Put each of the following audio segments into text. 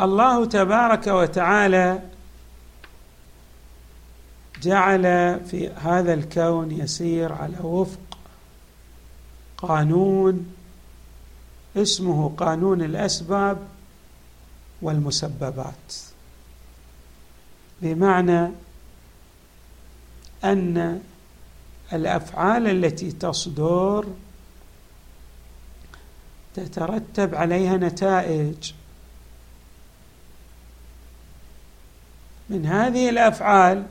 الله تبارك وتعالى جعل في هذا الكون يسير على وفق قانون اسمه قانون الأسباب والمسببات. بمعنى أن الأفعال التي تصدر تترتب عليها نتائج. من هذه الأفعال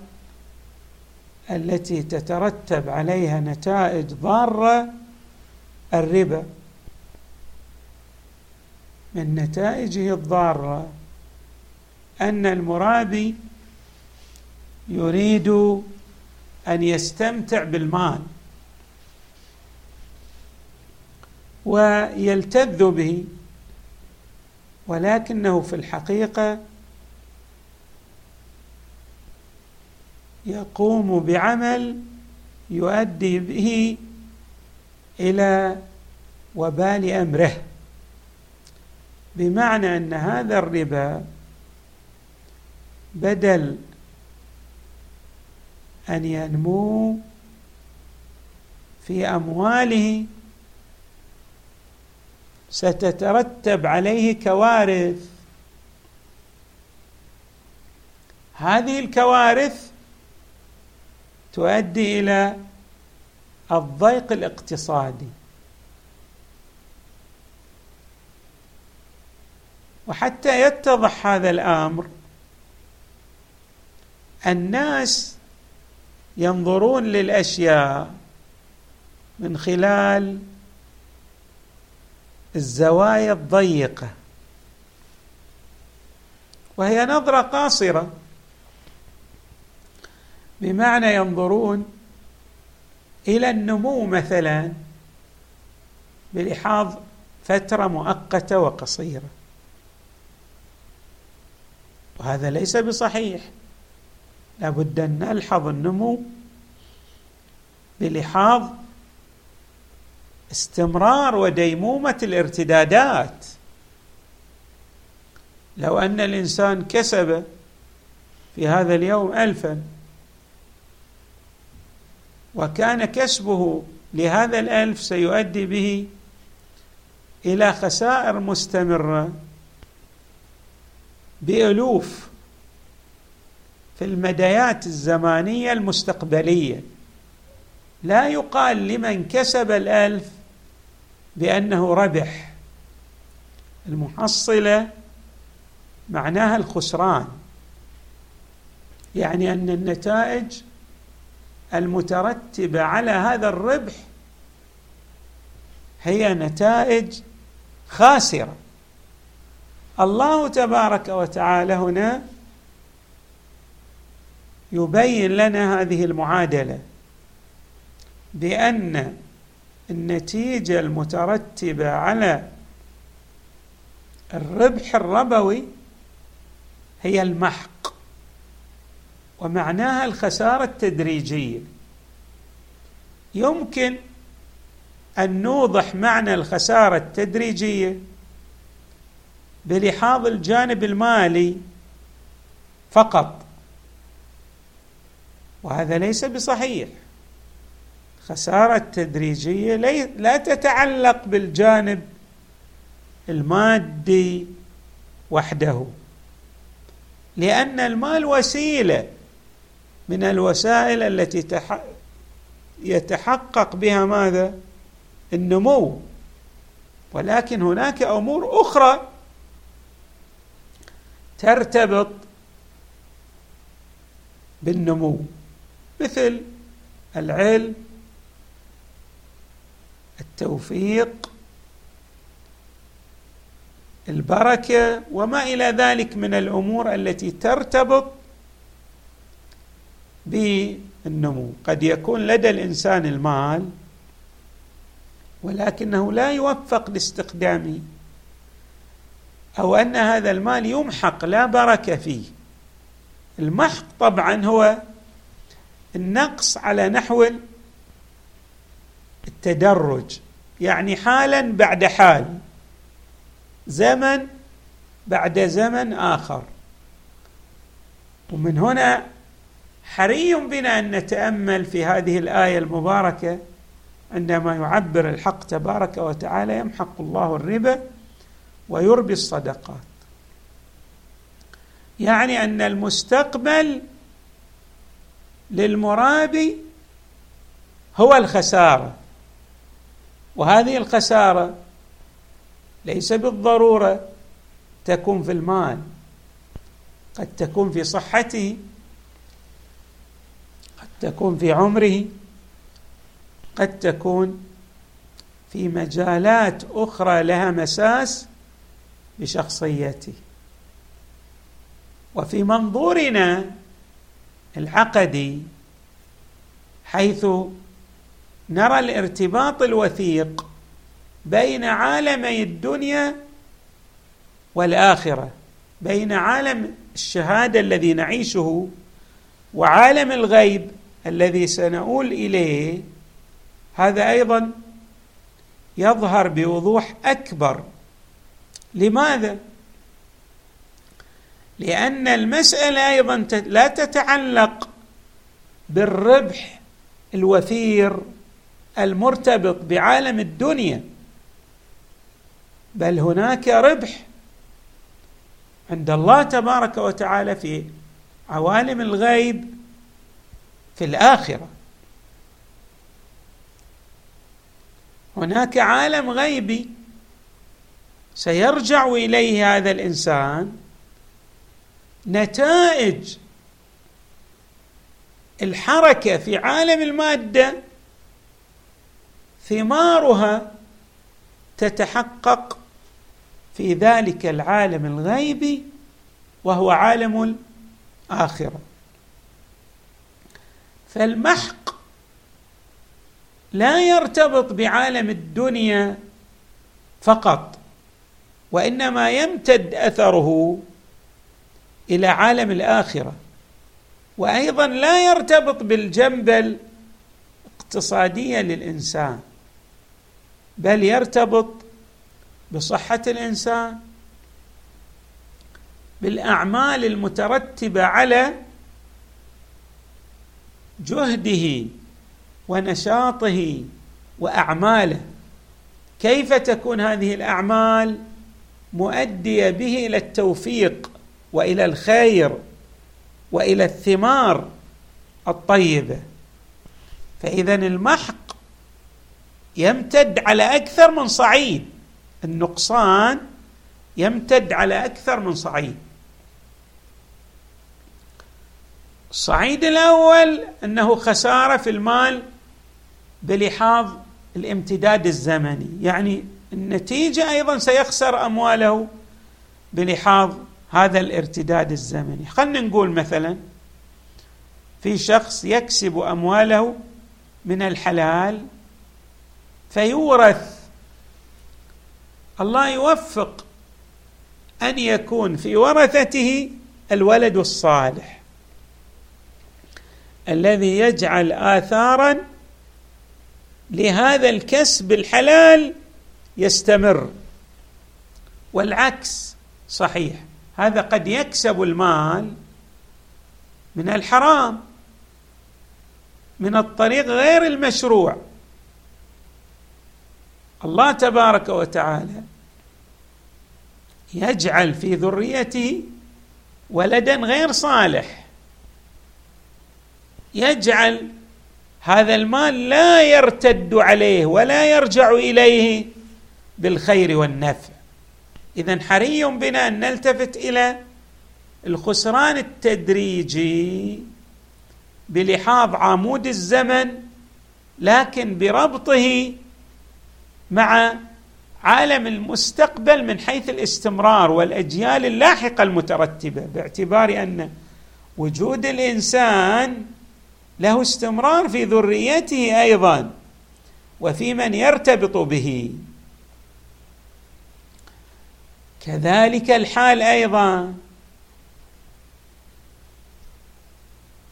التي تترتب عليها نتائج ضارة الربا. من نتائجه الضارة أن المرابي يريد أن يستمتع بالمال ويلتذ به ولكنه في الحقيقة يقوم بعمل يؤدي به إلى وبال أمره. بمعنى أن هذا الربا بدل أن ينمو في أمواله ستترتب عليه كوارث. هذه الكوارث تؤدي إلى الضيق الاقتصادي. وحتى يتضح هذا الأمر الناس ينظرون للأشياء من خلال الزوايا الضيقة وهي نظرة قاصرة. بمعنى ينظرون إلى النمو مثلا بلحاظ فترة مؤقتة وقصيرة. وهذا ليس بصحيح. لابد أن نلحظ النمو بلحاظ استمرار وديمومة الارتدادات. لو أن الإنسان كسب في هذا اليوم الفا وكان كسبه لهذا الألف سيؤدي به إلى خسائر مستمرة بألوف في المديات الزمانية المستقبلية. لا يقال لمن كسب الألف بأنه ربح. المحصلة معناها الخسران. يعني أن النتائج المترتبة على هذا الربح هي نتائج خاسرة. الله تبارك وتعالى هنا يبين لنا هذه المعادلة بأن النتيجة المترتبة على الربح الربوي هي المحق ومعناها الخسارة التدريجية. يمكن أن نوضح معنى الخسارة التدريجية بلحاظ الجانب المالي فقط. وهذا ليس بصحيح. خسارة تدريجية لا تتعلق بالجانب المادي وحده لأن المال وسيلة من الوسائل التي يتحقق بها ماذا؟ النمو. ولكن هناك أمور أخرى ترتبط بالنمو مثل العلم التوفيق البركة وما إلى ذلك من الأمور التي ترتبط قد يكون لدى الإنسان المال ولكنه لا يوفق لاستخدامه أو أن هذا المال يمحق لا بركة فيه. المحق طبعا هو النقص على نحو التدرج يعني حالا بعد حال زمن بعد زمن آخر. ومن هنا حري بنا أن نتأمل في هذه الآية المباركة عندما يعبر الحق تبارك وتعالى يمحق الله الربا ويربي الصدقات. يعني أن المستقبل للمرابي هو الخسارة وهذه الخسارة ليس بالضرورة تكون في المال قد تكون في صحته تكون في عمره قد تكون في مجالات أخرى لها مساس بشخصيته وفي منظورنا العقدي حيث نرى الارتباط الوثيق بين عالمي الدنيا والآخرة بين عالم الشهادة الذي نعيشه وعالم الغيب الذي سنؤول إليه هذا أيضا يظهر بوضوح أكبر. لماذا؟ لأن المسألة أيضا لا تتعلق بالربح الوفير المرتبط بعالم الدنيا بل هناك ربح عند الله تبارك وتعالى في عوالم الغيب في الآخرة. هناك عالم غيبي سيرجع إليه هذا الإنسان نتائج الحركة في عالم المادة ثمارها تتحقق في ذلك العالم الغيبي وهو عالم الآخرة. فالمحق لا يرتبط بعالم الدنيا فقط وإنما يمتد أثره إلى عالم الآخرة. وأيضا لا يرتبط بالجنبه الاقتصاديه للإنسان بل يرتبط بصحة الإنسان بالأعمال المترتبة على جهده ونشاطه وأعماله. كيف تكون هذه الأعمال مؤدية به إلى التوفيق وإلى الخير وإلى الثمار الطيبة؟ فاذا المحق يمتد على أكثر من صعيد. النقصان يمتد على أكثر من صعيد. الصعيد الأول أنه خسارة في المال بلحاظ الامتداد الزمني. يعني النتيجة أيضا سيخسر أمواله بلحاظ هذا الارتداد الزمني. خلينا نقول مثلا في شخص يكسب أمواله من الحلال فيورث. الله يوفق أن يكون في ورثته الولد الصالح. الذي يجعل اثارا لهذا الكسب الحلال يستمر. والعكس صحيح. هذا قد يكسب المال من الحرام من الطريق غير المشروع. الله تبارك وتعالى يجعل في ذريته ولدا غير صالح. يجعل هذا المال لا يرتد عليه ولا يرجع إليه بالخير والنفع. اذا حري بنا أن نلتفت إلى الخسران التدريجي بلحاظ عمود الزمن لكن بربطه مع عالم المستقبل من حيث الاستمرار والأجيال اللاحقة المترتبة باعتبار أن وجود الإنسان له استمرار في ذريته أيضا وفي من يرتبط به. كذلك الحال أيضا.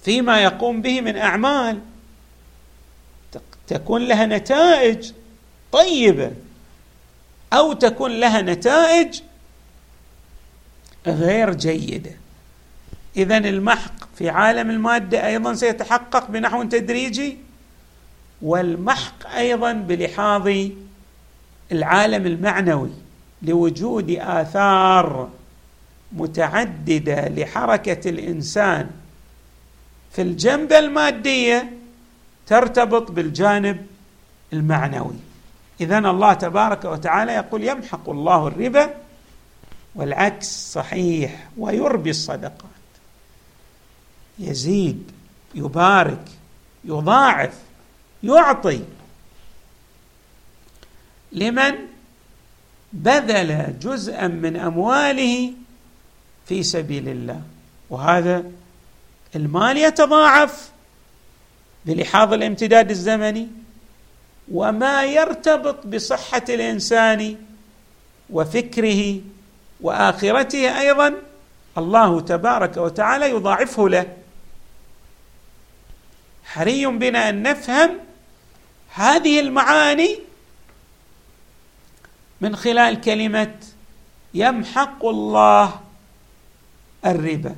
فيما يقوم به من أعمال تكون لها نتائج طيبة أو تكون لها نتائج غير جيدة. اذا المحق في عالم المادة أيضا سيتحقق بنحو تدريجي والمحق أيضا بلحاظ العالم المعنوي لوجود آثار متعددة لحركة الإنسان. في الجنبه المادية ترتبط بالجانب المعنوي. اذا الله تبارك وتعالى يقول يمحق الله الربا والعكس صحيح ويربي الصدقات يزيد يبارك يضاعف يعطي. لمن بذل جزءا من أمواله في سبيل الله. وهذا المال يتضاعف بلحاظ الامتداد الزمني وما يرتبط بصحة الإنسان وفكره وآخرته أيضا الله تبارك وتعالى يضاعفه له. حري بنا أن نفهم هذه المعاني من خلال كلمة يمحق الله الربا.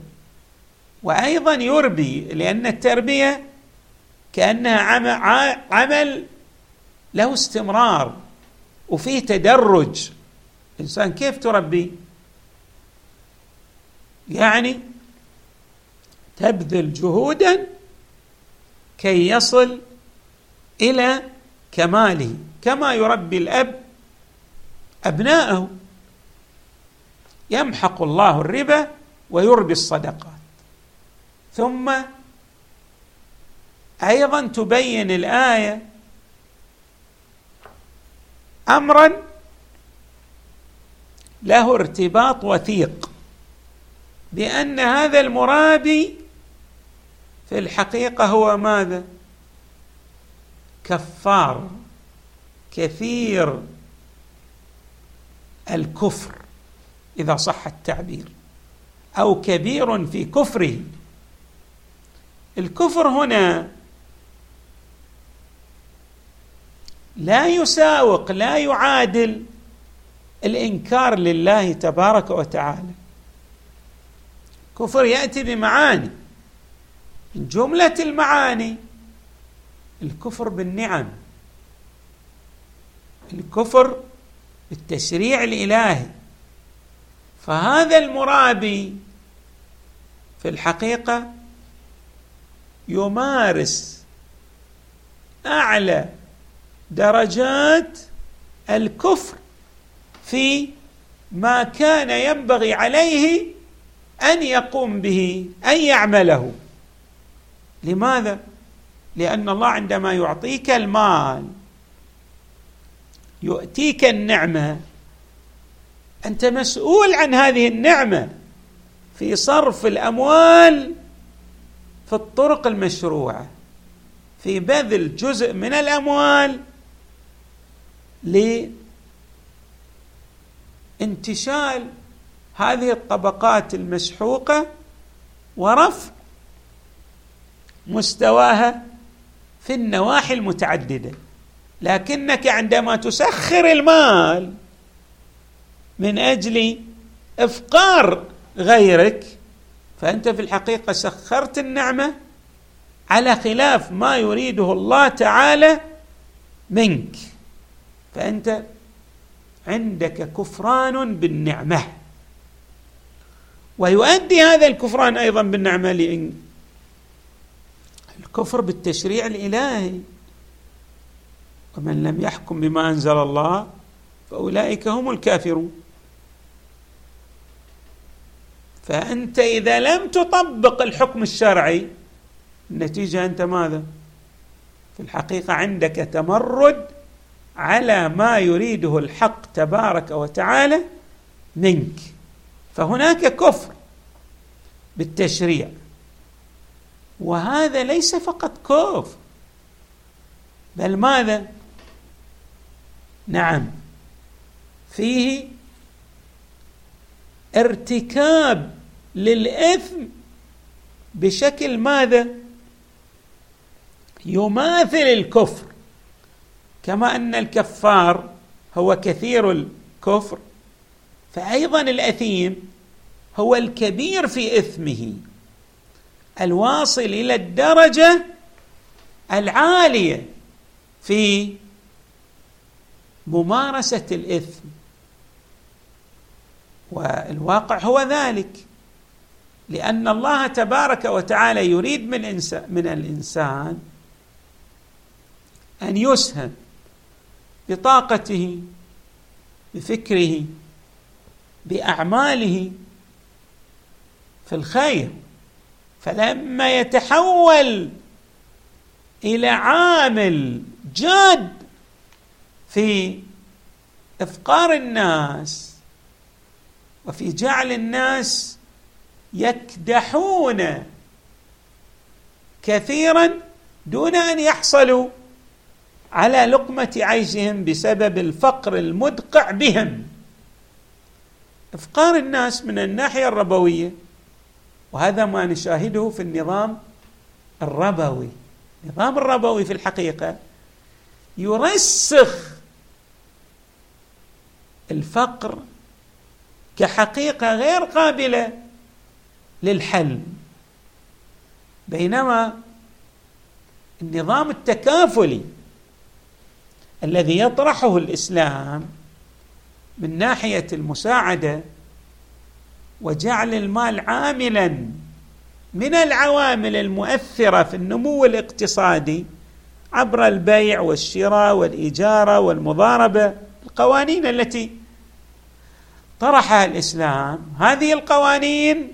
وأيضا يربي لأن التربية كانها عمل له استمرار وفيه تدرج. إنسان كيف تربي؟ يعني تبذل جهودا كي يصل إلى كماله كما يربي الأب أبناءه. يمحق الله الربا ويربي الصدقات. ثم أيضا تبين الآية امرا له ارتباط وثيق بأن هذا المرابي في الحقيقة هو ماذا؟ كفار كثير الكفر إذا صح التعبير أو كبير في كفره. الكفر هنا لا يساوق لا يعادل الإنكار لله تبارك وتعالى. كفر يأتي بمعاني. من جملة المعاني. الكفر بالنعم. الكفر بالتشريع الإلهي. فهذا المرابي في الحقيقة يمارس أعلى درجات الكفر في ما كان ينبغي عليه أن يقوم به أن يعمله. لماذا؟ لأن الله عندما يعطيك المال يؤتيك النعمة أنت مسؤول عن هذه النعمة في صرف الأموال في الطرق المشروعة في بذل جزء من الأموال لانتشال هذه الطبقات المسحوقه ورفع مستواها في النواحي المتعددة. لكنك عندما تسخر المال من أجل إفقار غيرك فأنت في الحقيقة سخرت النعمة على خلاف ما يريده الله تعالى منك. فأنت عندك كفران بالنعمة. ويؤدي هذا الكفران أيضا بالنعمة الكفر بالتشريع الإلهي. ومن لم يحكم بما أنزل الله فأولئك هم الكافرون. فأنت إذا لم تطبق الحكم الشرعي النتيجة أنت ماذا؟ في الحقيقة عندك تمرد على ما يريده الحق تبارك وتعالى منك. فهناك كفر بالتشريع. وهذا ليس فقط كفر بل ماذا؟ نعم فيه ارتكاب للإثم بشكل ماذا؟ يماثل الكفر. كما أن الكفار هو كثير الكفر فايضا الأثيم هو الكبير في إثمه. الواصل إلى الدرجة العالية في ممارسة الإثم. والواقع هو ذلك لأن الله تبارك وتعالى يريد من من الإنسان أن يسهم بطاقته بفكره بأعماله في الخير. فلما يتحول إلى عامل جاد في إفقار الناس وفي جعل الناس يكدحون كثيرا دون أن يحصلوا على لقمة عيشهم بسبب الفقر المدقع بهم. إفقار الناس من الناحية الربوية وهذا ما نشاهده في النظام الربوي. النظام الربوي في الحقيقة يرسخ الفقر كحقيقة غير قابلة للحل. بينما النظام التكافلي الذي يطرحه الإسلام من ناحية المساعدة وجعل المال عاملا من العوامل المؤثرة في النمو الاقتصادي عبر البيع والشراء والاجاره والمضاربة القوانين التي طرحها الإسلام. هذه القوانين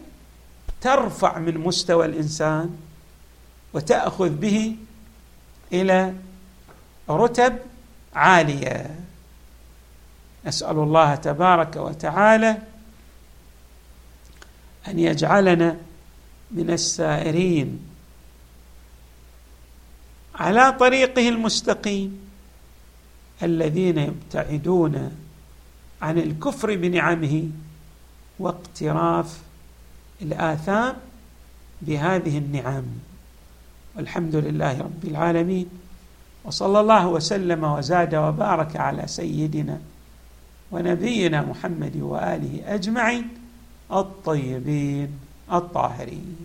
ترفع من مستوى الإنسان وتأخذ به إلى رتب عالية. نسأل الله تبارك وتعالى أن يجعلنا من السائرين على طريقه المستقيم. الذين يبتعدون عن الكفر بنعمه واقتراف الآثام بهذه النعم. والحمد لله رب العالمين. وصلى الله وسلم وزاد وبارك على سيدنا ونبينا محمد وآله أجمعين. الطيبين الطاهرين.